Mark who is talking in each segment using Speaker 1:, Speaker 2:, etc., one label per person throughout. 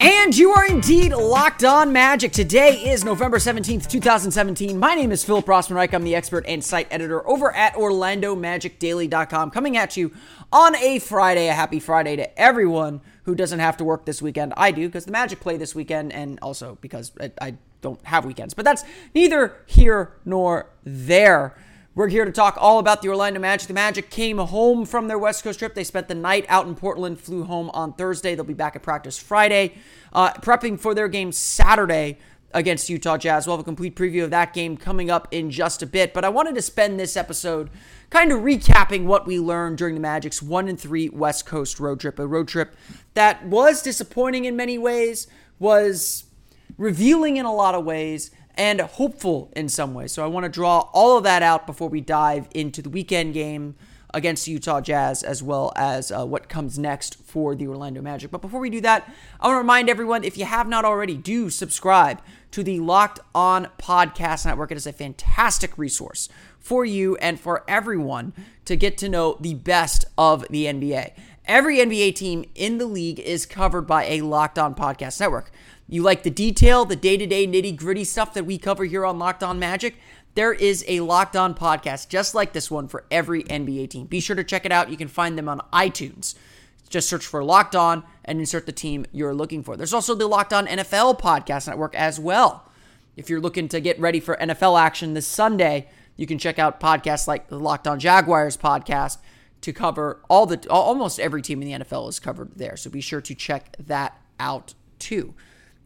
Speaker 1: And you are indeed locked on magic. Today is November 17th, 2017. My name is Philip Rossman-Reich. I'm the expert and site editor over at OrlandoMagicDaily.com, coming at you on a Friday. A happy Friday to everyone who doesn't have to work this weekend. I do because the Magic play this weekend, and also because I, I don't have weekends. But that's neither here nor there. We're here to talk all about the Orlando Magic. The Magic came home from their West Coast trip. They spent the night out in Portland, flew home on Thursday. They'll be back at practice Friday, uh, prepping for their game Saturday against Utah Jazz. We'll have a complete preview of that game coming up in just a bit. But I wanted to spend this episode kind of recapping what we learned during the Magic's 1 and 3 West Coast road trip, a road trip that was disappointing in many ways, was revealing in a lot of ways, and hopeful in some ways. So I want to draw all of that out before we dive into the weekend game against the Utah Jazz, as well as uh, what comes next for the Orlando Magic. But before we do that, I want to remind everyone if you have not already, do subscribe to the Locked On Podcast Network. It is a fantastic resource for you and for everyone to get to know the best of the NBA. Every NBA team in the league is covered by a Locked On Podcast Network. You like the detail, the day to day nitty gritty stuff that we cover here on Locked On Magic? There is a Locked On podcast just like this one for every NBA team. Be sure to check it out. You can find them on iTunes. Just search for Locked On and insert the team you're looking for. There's also the Locked On NFL podcast network as well. If you're looking to get ready for NFL action this Sunday, you can check out podcasts like the Locked On Jaguars podcast to cover all the almost every team in the NFL is covered there. So be sure to check that out too.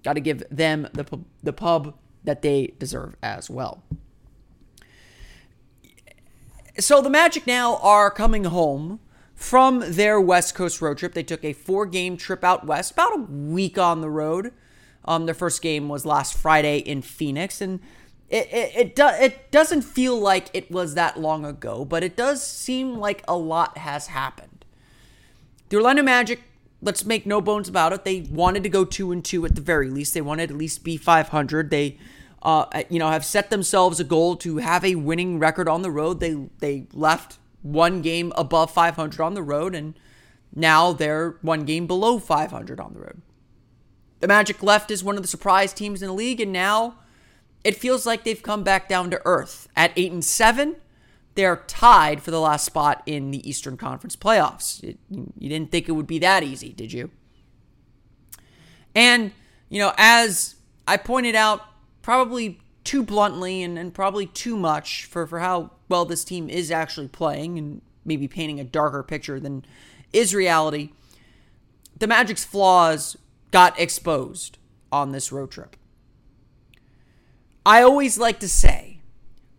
Speaker 1: Got to give them the pub, the pub that they deserve as well. So the Magic now are coming home from their West Coast road trip. They took a four-game trip out west, about a week on the road. Um, their first game was last Friday in Phoenix, and it it it, do, it doesn't feel like it was that long ago, but it does seem like a lot has happened. The Orlando Magic let's make no bones about it. They wanted to go two and two at the very least. They wanted at least be 500. They, uh, you know, have set themselves a goal to have a winning record on the road. They they left one game above 500 on the road, and now they're one game below 500 on the road. The Magic left as one of the surprise teams in the league, and now it feels like they've come back down to earth at eight and seven they're tied for the last spot in the Eastern Conference playoffs. It, you didn't think it would be that easy, did you? And, you know, as I pointed out, probably too bluntly and, and probably too much for, for how well this team is actually playing and maybe painting a darker picture than is reality, the Magic's flaws got exposed on this road trip. I always like to say,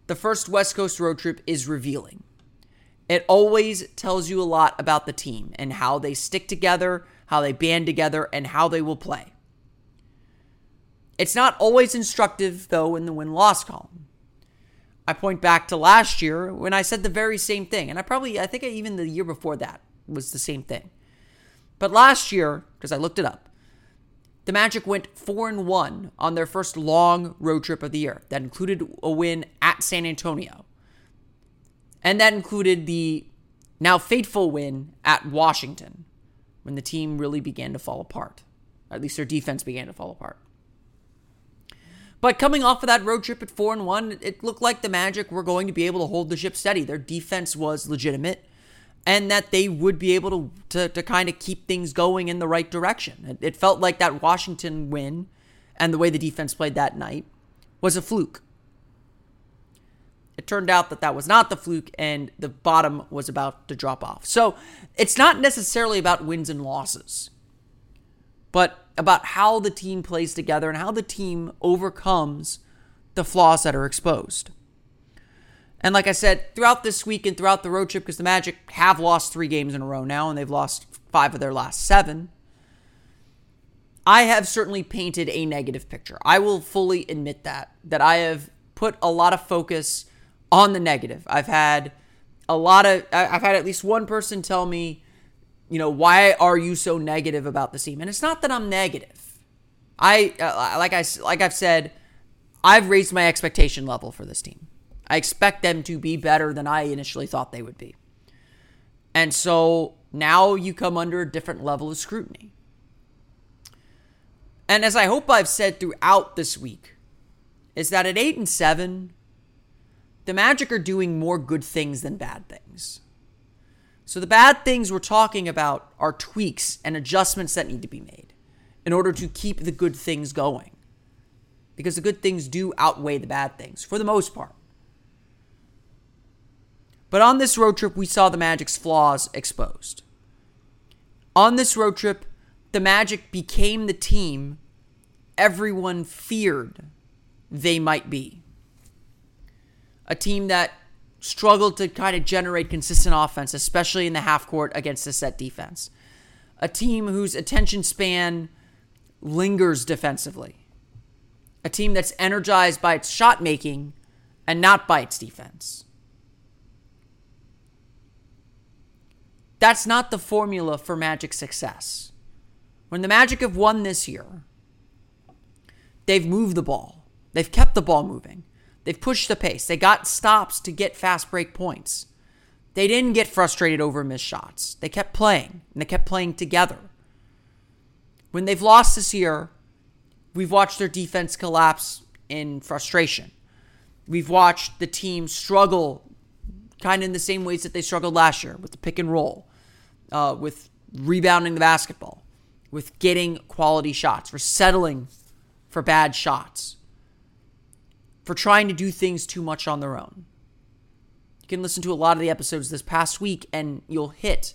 Speaker 1: the first West Coast road trip is revealing. It always tells you a lot about the team and how they stick together, how they band together, and how they will play. It's not always instructive, though, in the win loss column. I point back to last year when I said the very same thing, and I probably, I think even the year before that was the same thing. But last year, because I looked it up, the Magic went 4 and 1 on their first long road trip of the year. That included a win at San Antonio. And that included the now fateful win at Washington when the team really began to fall apart. At least their defense began to fall apart. But coming off of that road trip at 4 and 1, it looked like the Magic were going to be able to hold the ship steady. Their defense was legitimate and that they would be able to to, to kind of keep things going in the right direction. It, it felt like that Washington win and the way the defense played that night was a fluke. It turned out that that was not the fluke, and the bottom was about to drop off. So it's not necessarily about wins and losses, but about how the team plays together and how the team overcomes the flaws that are exposed. And like I said, throughout this week and throughout the road trip, because the Magic have lost three games in a row now, and they've lost five of their last seven, I have certainly painted a negative picture. I will fully admit that, that I have put a lot of focus on the negative. I've had a lot of, I've had at least one person tell me, you know, why are you so negative about the team? And it's not that I'm negative. I, uh, like I, like I've said, I've raised my expectation level for this team. I expect them to be better than I initially thought they would be. And so now you come under a different level of scrutiny. And as I hope I've said throughout this week, is that at 8 and 7, the Magic are doing more good things than bad things. So the bad things we're talking about are tweaks and adjustments that need to be made in order to keep the good things going. Because the good things do outweigh the bad things for the most part. But on this road trip, we saw the Magic's flaws exposed. On this road trip, the Magic became the team everyone feared they might be. A team that struggled to kind of generate consistent offense, especially in the half court against a set defense. A team whose attention span lingers defensively. A team that's energized by its shot making and not by its defense. That's not the formula for Magic success. When the Magic have won this year, they've moved the ball. They've kept the ball moving. They've pushed the pace. They got stops to get fast break points. They didn't get frustrated over missed shots. They kept playing, and they kept playing together. When they've lost this year, we've watched their defense collapse in frustration. We've watched the team struggle kind of in the same ways that they struggled last year with the pick and roll, uh, with rebounding the basketball, with getting quality shots, for settling for bad shots, for trying to do things too much on their own. You can listen to a lot of the episodes this past week and you'll hit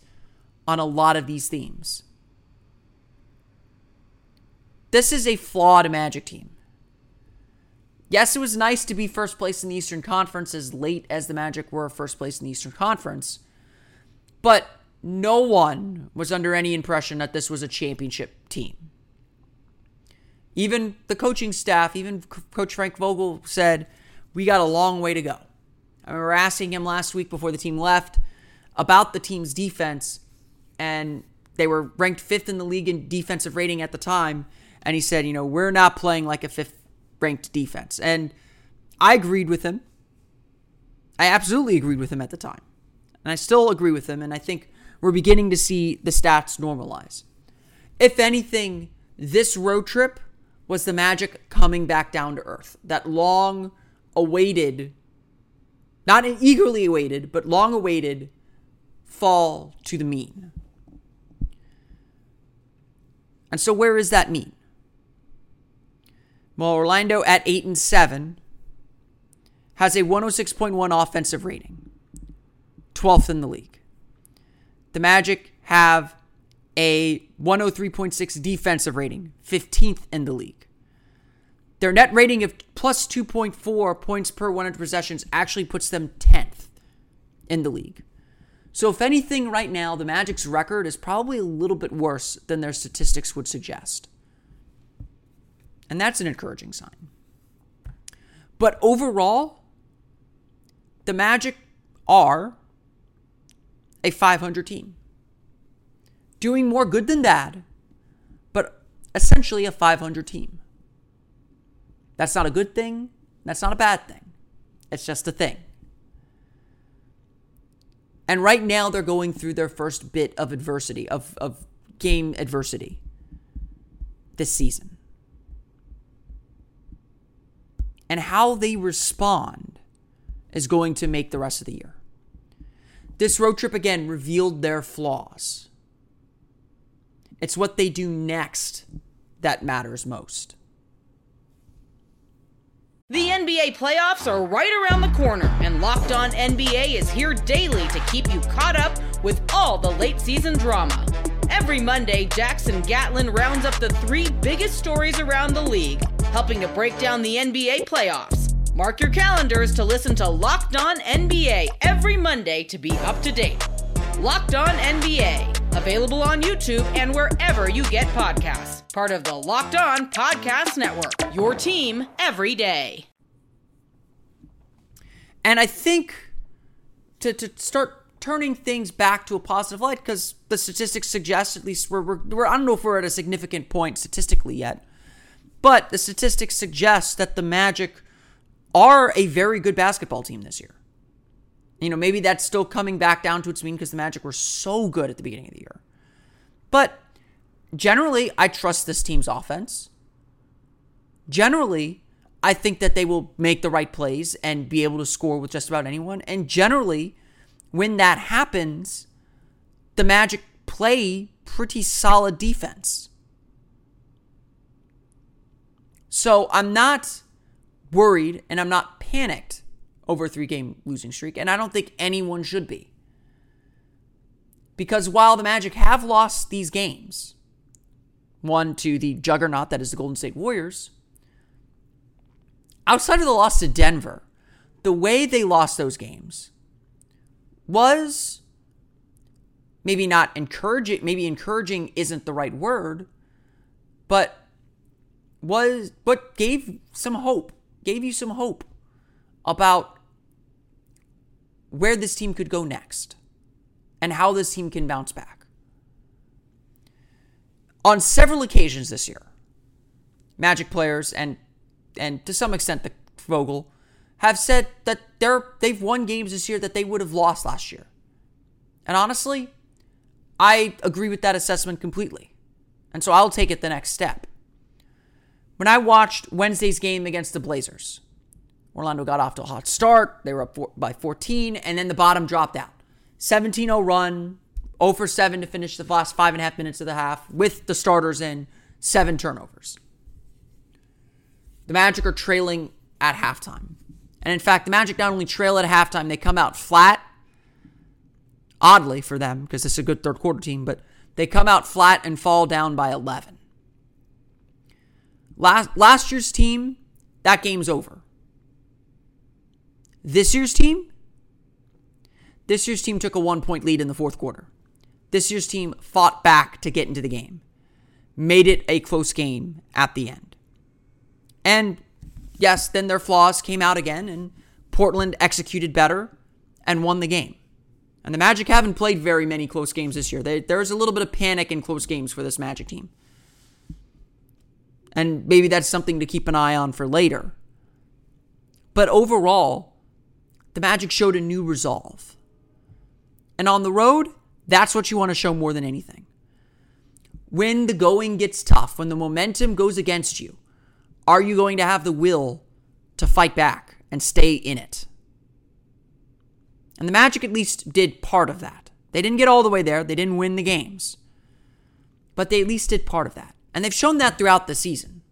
Speaker 1: on a lot of these themes. This is a flawed Magic team. Yes, it was nice to be first place in the Eastern Conference as late as the Magic were first place in the Eastern Conference, but no one was under any impression that this was a championship team. Even the coaching staff, even Coach Frank Vogel said, We got a long way to go. I remember asking him last week before the team left about the team's defense, and they were ranked fifth in the league in defensive rating at the time. And he said, You know, we're not playing like a fifth ranked defense. And I agreed with him. I absolutely agreed with him at the time. And I still agree with him. And I think we're beginning to see the stats normalize. If anything, this road trip was the magic coming back down to earth. That long awaited, not eagerly awaited, but long awaited fall to the mean. And so, where is that mean? Well, Orlando at 8 and 7 has a 106.1 offensive rating, 12th in the league. The Magic have a 103.6 defensive rating, 15th in the league. Their net rating of plus 2.4 points per 100 possessions actually puts them 10th in the league. So, if anything, right now, the Magic's record is probably a little bit worse than their statistics would suggest. And that's an encouraging sign. But overall, the Magic are a 500 team. Doing more good than bad, but essentially a 500 team. That's not a good thing. That's not a bad thing. It's just a thing. And right now, they're going through their first bit of adversity, of, of game adversity this season. And how they respond is going to make the rest of the year. This road trip again revealed their flaws. It's what they do next that matters most.
Speaker 2: The NBA playoffs are right around the corner, and Locked On NBA is here daily to keep you caught up with all the late season drama. Every Monday, Jackson Gatlin rounds up the three biggest stories around the league, helping to break down the NBA playoffs. Mark your calendars to listen to Locked On NBA every Monday to be up to date. Locked On NBA, available on YouTube and wherever you get podcasts. Part of the Locked On Podcast Network, your team every day.
Speaker 1: And I think to, to start turning things back to a positive light, because the statistics suggest, at least we're, we're, we're, I don't know if we're at a significant point statistically yet, but the statistics suggest that the Magic are a very good basketball team this year. You know, maybe that's still coming back down to its mean because the Magic were so good at the beginning of the year. But generally, I trust this team's offense. Generally, I think that they will make the right plays and be able to score with just about anyone. And generally, when that happens, the Magic play pretty solid defense. So I'm not worried and I'm not panicked over a three game losing streak, and I don't think anyone should be. Because while the Magic have lost these games, one to the juggernaut that is the Golden State Warriors, outside of the loss to Denver, the way they lost those games was maybe not encouraging, maybe encouraging isn't the right word, but was but gave some hope, gave you some hope about where this team could go next and how this team can bounce back. On several occasions this year, Magic players and and to some extent the Vogel have said that they're they've won games this year that they would have lost last year. And honestly, I agree with that assessment completely. And so I'll take it the next step. When I watched Wednesday's game against the Blazers, Orlando got off to a hot start. They were up four, by 14, and then the bottom dropped out. 17 0 run, 0 for 7 to finish the last five and a half minutes of the half with the starters in, seven turnovers. The Magic are trailing at halftime. And in fact, the Magic not only trail at halftime, they come out flat. Oddly for them, because this is a good third quarter team, but they come out flat and fall down by 11. Last, last year's team, that game's over. This year's team, this year's team took a one point lead in the fourth quarter. This year's team fought back to get into the game, made it a close game at the end. And yes, then their flaws came out again, and Portland executed better and won the game. And the Magic haven't played very many close games this year. They, there's a little bit of panic in close games for this Magic team. And maybe that's something to keep an eye on for later. But overall, the Magic showed a new resolve. And on the road, that's what you want to show more than anything. When the going gets tough, when the momentum goes against you, are you going to have the will to fight back and stay in it? And the Magic at least did part of that. They didn't get all the way there, they didn't win the games. But they at least did part of that. And they've shown that throughout the season.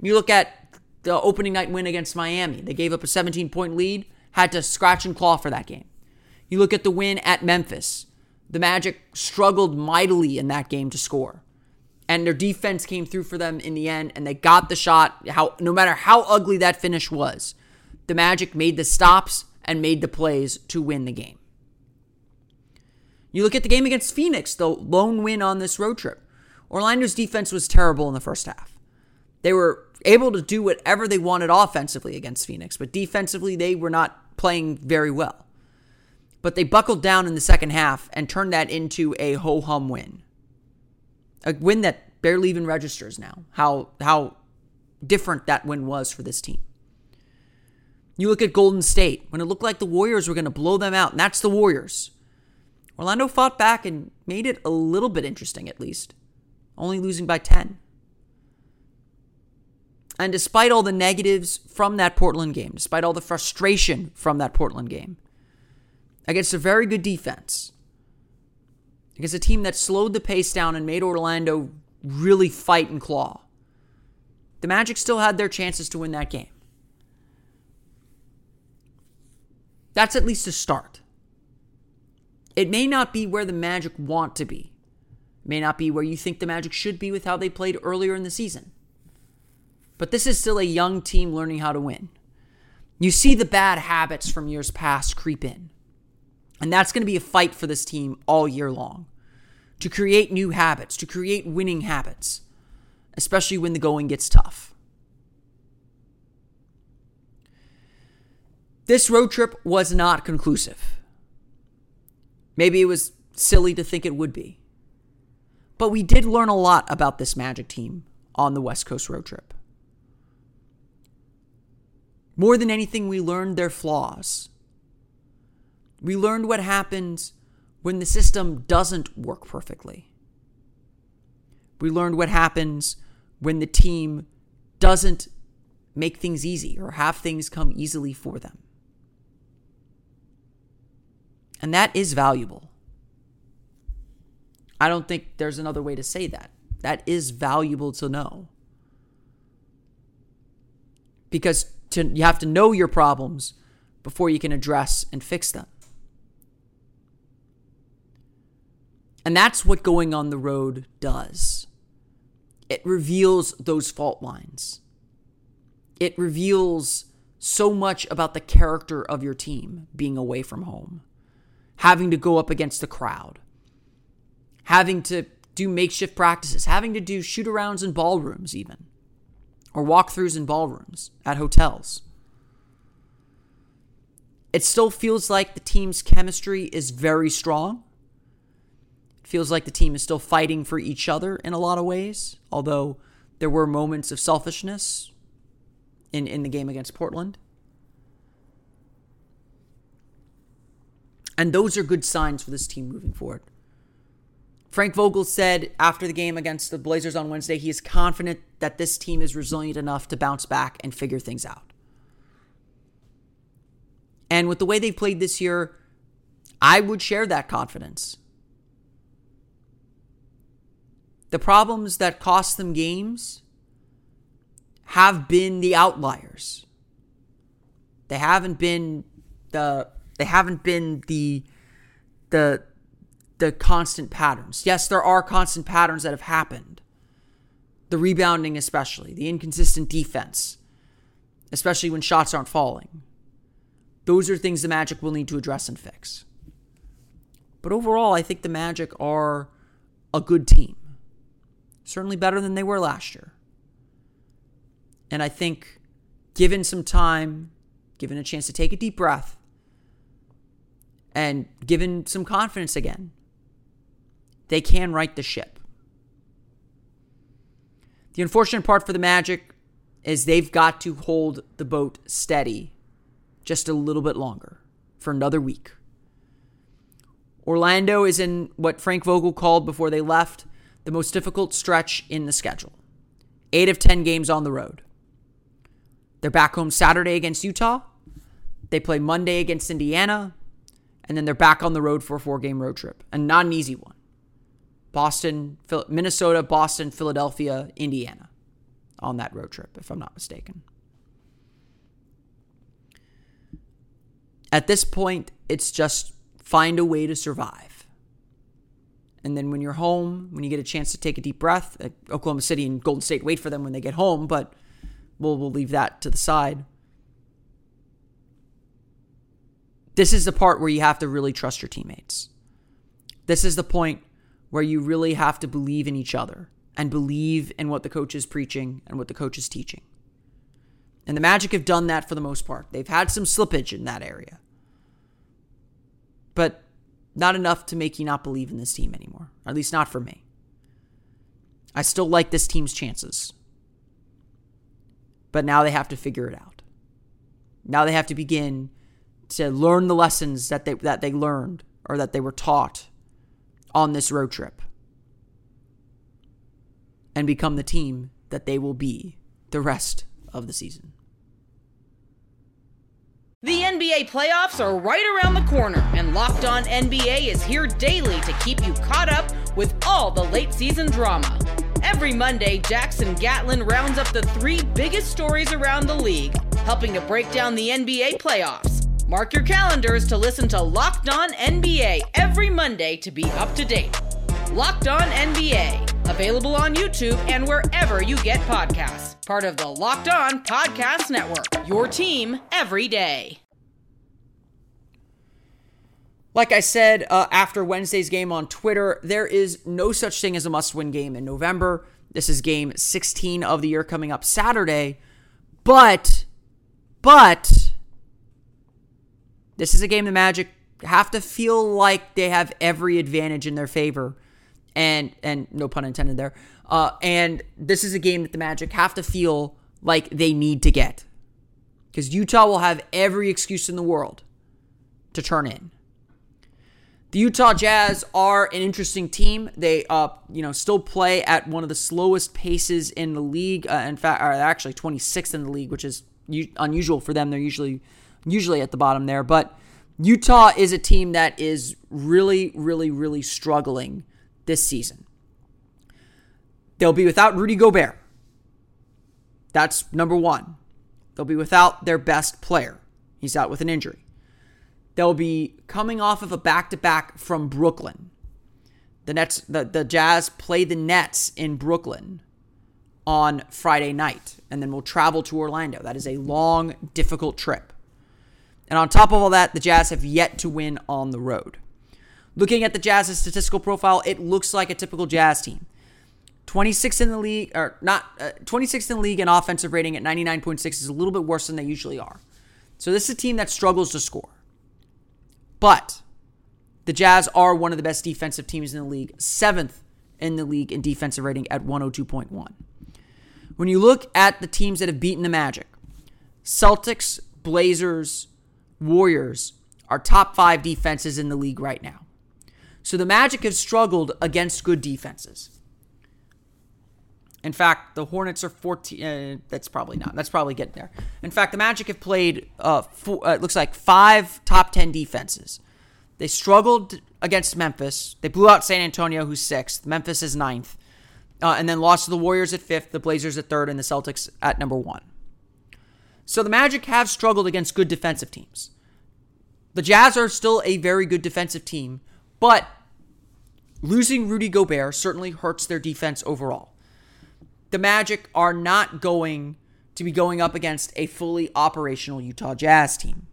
Speaker 1: You look at the opening night win against Miami. They gave up a 17 point lead, had to scratch and claw for that game. You look at the win at Memphis. The Magic struggled mightily in that game to score. And their defense came through for them in the end, and they got the shot. How no matter how ugly that finish was, the Magic made the stops and made the plays to win the game. You look at the game against Phoenix, the lone win on this road trip. Orlando's defense was terrible in the first half. They were able to do whatever they wanted offensively against Phoenix, but defensively, they were not playing very well. But they buckled down in the second half and turned that into a ho hum win. A win that barely even registers now. How, how different that win was for this team. You look at Golden State, when it looked like the Warriors were going to blow them out, and that's the Warriors. Orlando fought back and made it a little bit interesting, at least, only losing by 10. And despite all the negatives from that Portland game, despite all the frustration from that Portland game, against a very good defense, against a team that slowed the pace down and made Orlando really fight and claw, the Magic still had their chances to win that game. That's at least a start. It may not be where the Magic want to be. May not be where you think the Magic should be with how they played earlier in the season. But this is still a young team learning how to win. You see the bad habits from years past creep in. And that's going to be a fight for this team all year long to create new habits, to create winning habits, especially when the going gets tough. This road trip was not conclusive. Maybe it was silly to think it would be. But we did learn a lot about this Magic team on the West Coast road trip. More than anything, we learned their flaws. We learned what happens when the system doesn't work perfectly. We learned what happens when the team doesn't make things easy or have things come easily for them. And that is valuable. I don't think there's another way to say that. That is valuable to know. Because to, you have to know your problems before you can address and fix them. And that's what going on the road does. It reveals those fault lines. It reveals so much about the character of your team being away from home, having to go up against the crowd, having to do makeshift practices, having to do shoot arounds in ballrooms, even, or walkthroughs in ballrooms at hotels. It still feels like the team's chemistry is very strong. It feels like the team is still fighting for each other in a lot of ways, although there were moments of selfishness in, in the game against Portland. And those are good signs for this team moving forward. Frank Vogel said after the game against the Blazers on Wednesday, he is confident that this team is resilient enough to bounce back and figure things out. And with the way they've played this year, I would share that confidence. The problems that cost them games have been the outliers. They haven't been the they haven't been the the the constant patterns. Yes, there are constant patterns that have happened. The rebounding especially, the inconsistent defense, especially when shots aren't falling. Those are things the Magic will need to address and fix. But overall, I think the Magic are a good team. Certainly better than they were last year. And I think, given some time, given a chance to take a deep breath, and given some confidence again, they can right the ship. The unfortunate part for the Magic is they've got to hold the boat steady just a little bit longer for another week. Orlando is in what Frank Vogel called before they left the most difficult stretch in the schedule. Eight of 10 games on the road. They're back home Saturday against Utah. They play Monday against Indiana. And then they're back on the road for a four game road trip. And not an easy one. Boston, Minnesota, Boston, Philadelphia, Indiana on that road trip, if I'm not mistaken. At this point, it's just find a way to survive. And then when you're home, when you get a chance to take a deep breath, uh, Oklahoma City and Golden State wait for them when they get home, but we'll, we'll leave that to the side. This is the part where you have to really trust your teammates. This is the point where you really have to believe in each other and believe in what the coach is preaching and what the coach is teaching. And the Magic have done that for the most part. They've had some slippage in that area. But not enough to make you not believe in this team anymore. At least not for me. I still like this team's chances. But now they have to figure it out. Now they have to begin to learn the lessons that they that they learned or that they were taught on this road trip. And become the team that they will be the rest of the season.
Speaker 2: The NBA playoffs are right around the corner, and Locked On NBA is here daily to keep you caught up with all the late season drama. Every Monday, Jackson Gatlin rounds up the three biggest stories around the league, helping to break down the NBA playoffs. Mark your calendars to listen to Locked On NBA every Monday to be up to date. Locked On NBA, available on YouTube and wherever you get podcasts. Part of the Locked On Podcast Network. Your team every day.
Speaker 1: Like I said uh, after Wednesday's game on Twitter, there is no such thing as a must win game in November. This is game 16 of the year coming up Saturday. But, but, this is a game the Magic have to feel like they have every advantage in their favor. And, and no pun intended there. Uh, and this is a game that the Magic have to feel like they need to get. Because Utah will have every excuse in the world to turn in. The Utah Jazz are an interesting team. They, uh, you know, still play at one of the slowest paces in the league. Uh, in fact, are actually 26th in the league, which is u- unusual for them. They're usually usually at the bottom there, but Utah is a team that is really, really, really struggling this season. They'll be without Rudy Gobert. That's number one. They'll be without their best player. He's out with an injury. They'll be coming off of a back to back from Brooklyn. The Nets, the, the Jazz play the Nets in Brooklyn on Friday night, and then we'll travel to Orlando. That is a long, difficult trip. And on top of all that, the Jazz have yet to win on the road. Looking at the Jazz's statistical profile, it looks like a typical Jazz team. 26th in the league, or not, uh, 26th in the league in offensive rating at 99.6 is a little bit worse than they usually are. So this is a team that struggles to score. But the Jazz are one of the best defensive teams in the league, seventh in the league in defensive rating at 102.1. When you look at the teams that have beaten the Magic, Celtics, Blazers, Warriors are top five defenses in the league right now. So the Magic have struggled against good defenses. In fact, the Hornets are 14. Uh, that's probably not. That's probably getting there. In fact, the Magic have played, uh, four, uh, it looks like five top 10 defenses. They struggled against Memphis. They blew out San Antonio, who's sixth. Memphis is ninth. Uh, and then lost to the Warriors at fifth, the Blazers at third, and the Celtics at number one. So the Magic have struggled against good defensive teams. The Jazz are still a very good defensive team, but losing Rudy Gobert certainly hurts their defense overall the Magic are not going to be going up against a fully operational Utah Jazz team.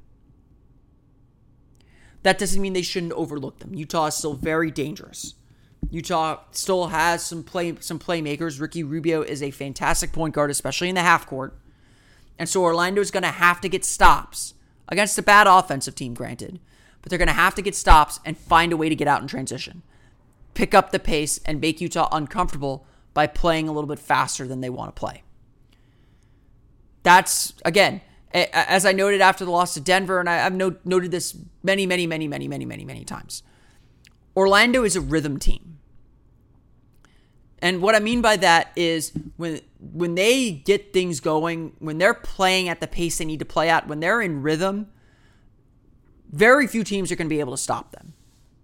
Speaker 1: That doesn't mean they shouldn't overlook them. Utah is still very dangerous. Utah still has some play some playmakers. Ricky Rubio is a fantastic point guard, especially in the half court. And so Orlando is going to have to get stops against a bad offensive team, granted, but they're going to have to get stops and find a way to get out in transition, pick up the pace, and make Utah uncomfortable by playing a little bit faster than they want to play. That's, again, as I noted after the loss to Denver, and I've noted this many, many, many, many, many, many, many times. Orlando is a rhythm team. And what I mean by that is when when they get things going, when they're playing at the pace they need to play at, when they're in rhythm, very few teams are going to be able to stop them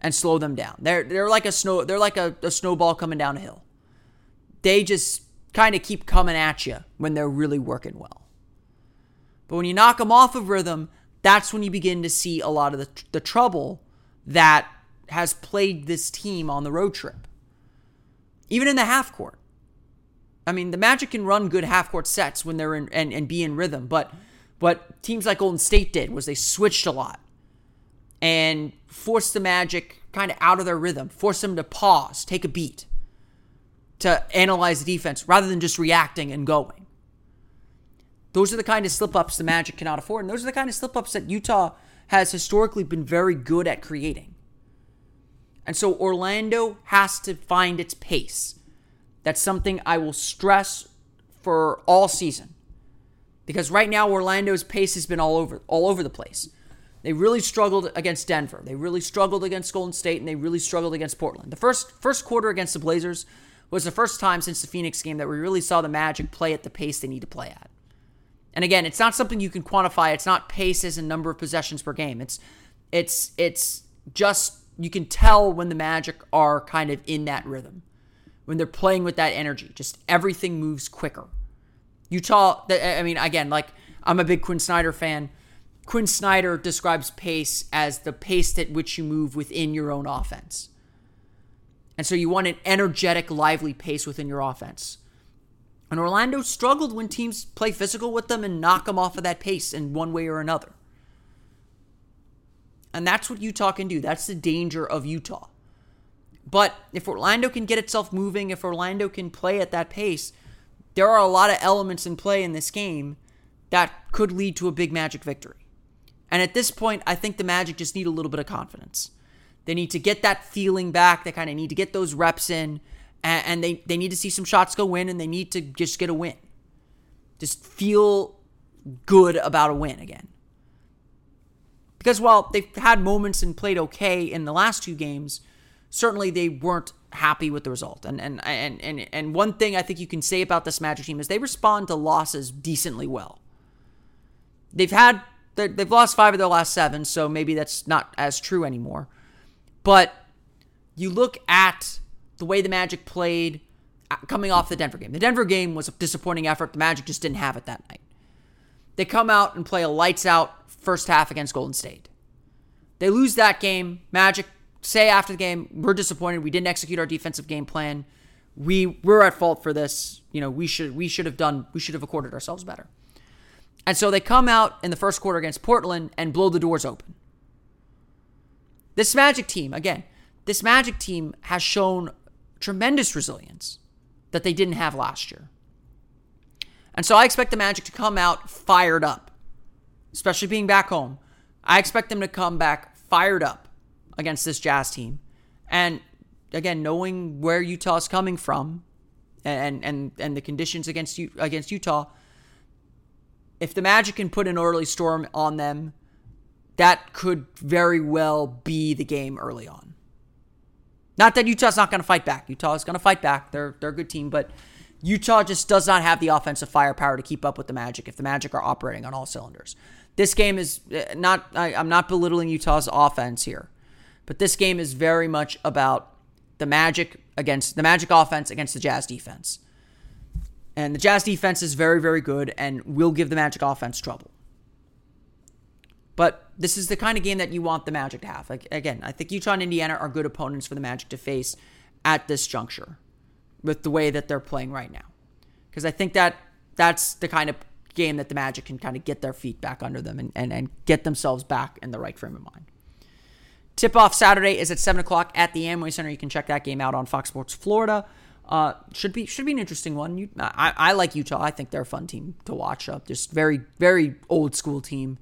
Speaker 1: and slow them down. They're they're like a snow they're like a, a snowball coming down a hill they just kind of keep coming at you when they're really working well. But when you knock them off of rhythm, that's when you begin to see a lot of the, the trouble that has plagued this team on the road trip. Even in the half court. I mean, the Magic can run good half court sets when they're in and, and be in rhythm, but what teams like Golden State did was they switched a lot and forced the Magic kind of out of their rhythm, forced them to pause, take a beat to analyze the defense rather than just reacting and going. Those are the kind of slip ups the Magic cannot afford. And those are the kind of slip ups that Utah has historically been very good at creating. And so Orlando has to find its pace. That's something I will stress for all season. Because right now Orlando's pace has been all over all over the place. They really struggled against Denver. They really struggled against Golden State and they really struggled against Portland. The first first quarter against the Blazers was the first time since the Phoenix game that we really saw the Magic play at the pace they need to play at. And again, it's not something you can quantify. It's not pace as a number of possessions per game. It's it's it's just you can tell when the Magic are kind of in that rhythm. When they're playing with that energy. Just everything moves quicker. Utah I mean again, like I'm a big Quinn Snyder fan. Quinn Snyder describes pace as the pace at which you move within your own offense. And so you want an energetic, lively pace within your offense. And Orlando struggled when teams play physical with them and knock them off of that pace in one way or another. And that's what Utah can do. That's the danger of Utah. But if Orlando can get itself moving, if Orlando can play at that pace, there are a lot of elements in play in this game that could lead to a big Magic victory. And at this point, I think the Magic just need a little bit of confidence. They need to get that feeling back. They kind of need to get those reps in, and, they, they need to see some shots go in, and they need to just get a win. Just feel good about a win again. Because while they've had moments and played okay in the last two games, certainly they weren't happy with the result. And and and and and one thing I think you can say about this Magic team is they respond to losses decently well. They've had they've lost five of their last seven, so maybe that's not as true anymore. But you look at the way the Magic played uh, coming off the Denver game. The Denver game was a disappointing effort. The Magic just didn't have it that night. They come out and play a lights out first half against Golden State. They lose that game. Magic say after the game, we're disappointed. We didn't execute our defensive game plan. We we're at fault for this. You know, we should we should have done we should have accorded ourselves better. And so they come out in the first quarter against Portland and blow the doors open. This Magic team, again, this Magic team has shown tremendous resilience that they didn't have last year. And so I expect the Magic to come out fired up, especially being back home. I expect them to come back fired up against this Jazz team. And again, knowing where Utah's coming from and and and the conditions against you against Utah, if the Magic can put an early storm on them, that could very well be the game early on. Not that Utah's not going to fight back. Utah is going to fight back. They're they're a good team, but Utah just does not have the offensive firepower to keep up with the Magic if the Magic are operating on all cylinders. This game is uh, not. I, I'm not belittling Utah's offense here. But this game is very much about the Magic against the Magic offense against the Jazz defense. And the Jazz defense is very, very good and will give the Magic offense trouble. But this is the kind of game that you want the Magic to have. Like again, I think Utah and Indiana are good opponents for the Magic to face at this juncture with the way that they're playing right now. Because I think that that's the kind of game that the Magic can kind of get their feet back under them and, and, and get themselves back in the right frame of mind. Tip off Saturday is at seven o'clock at the Amway Center. You can check that game out on Fox Sports Florida. Uh, should be should be an interesting one. You, I, I like Utah. I think they're a fun team to watch. Uh, just very very old school team,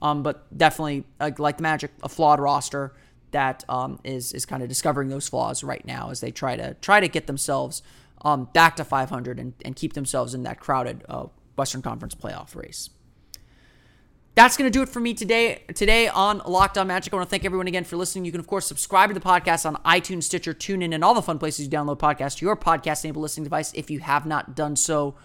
Speaker 1: um, but definitely uh, like the Magic, a flawed roster that um, is is kind of discovering those flaws right now as they try to try to get themselves um, back to 500 and, and keep themselves in that crowded uh, Western Conference playoff race. That's going to do it for me today. Today on Locked On Magic, I want to thank everyone again for listening. You can, of course, subscribe to the podcast on iTunes, Stitcher, TuneIn, and all the fun places you download podcasts to your podcast-enabled listening device if you have not done so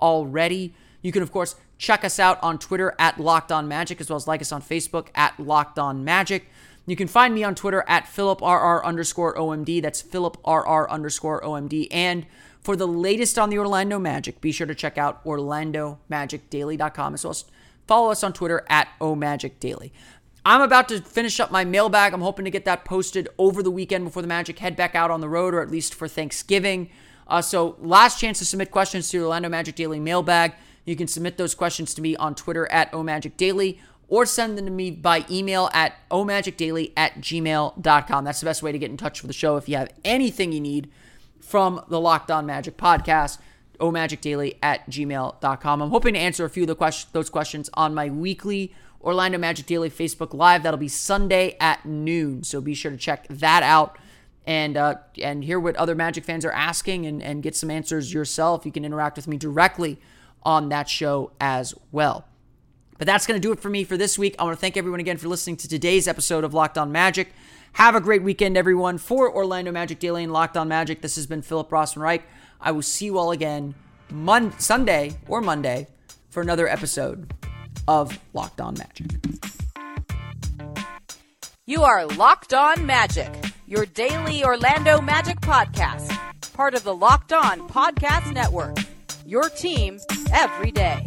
Speaker 1: already. You can, of course, check us out on Twitter at Locked On Magic, as well as like us on Facebook at Locked On Magic. You can find me on Twitter at PhilipRR underscore OMD. That's PhilipRR underscore OMD. And for the latest on the Orlando Magic, be sure to check out OrlandoMagicDaily.com as well as Follow us on Twitter at OMagicDaily. I'm about to finish up my mailbag. I'm hoping to get that posted over the weekend before the Magic head back out on the road, or at least for Thanksgiving. Uh, so, last chance to submit questions to the Orlando Magic Daily mailbag. You can submit those questions to me on Twitter at OMagicDaily or send them to me by email at omagicdaily at gmail.com. That's the best way to get in touch with the show if you have anything you need from the Locked On Magic podcast omagicdaily at gmail.com. I'm hoping to answer a few of the question, those questions on my weekly Orlando Magic Daily Facebook Live. That'll be Sunday at noon. So be sure to check that out and uh, and hear what other Magic fans are asking and, and get some answers yourself. You can interact with me directly on that show as well. But that's going to do it for me for this week. I want to thank everyone again for listening to today's episode of Locked On Magic. Have a great weekend, everyone. For Orlando Magic Daily and Locked On Magic, this has been Philip Rossman Reich. I will see you all again Mon- Sunday or Monday for another episode of Locked On Magic.
Speaker 2: You are Locked On Magic, your daily Orlando Magic podcast, part of the Locked On Podcast Network. Your team every day.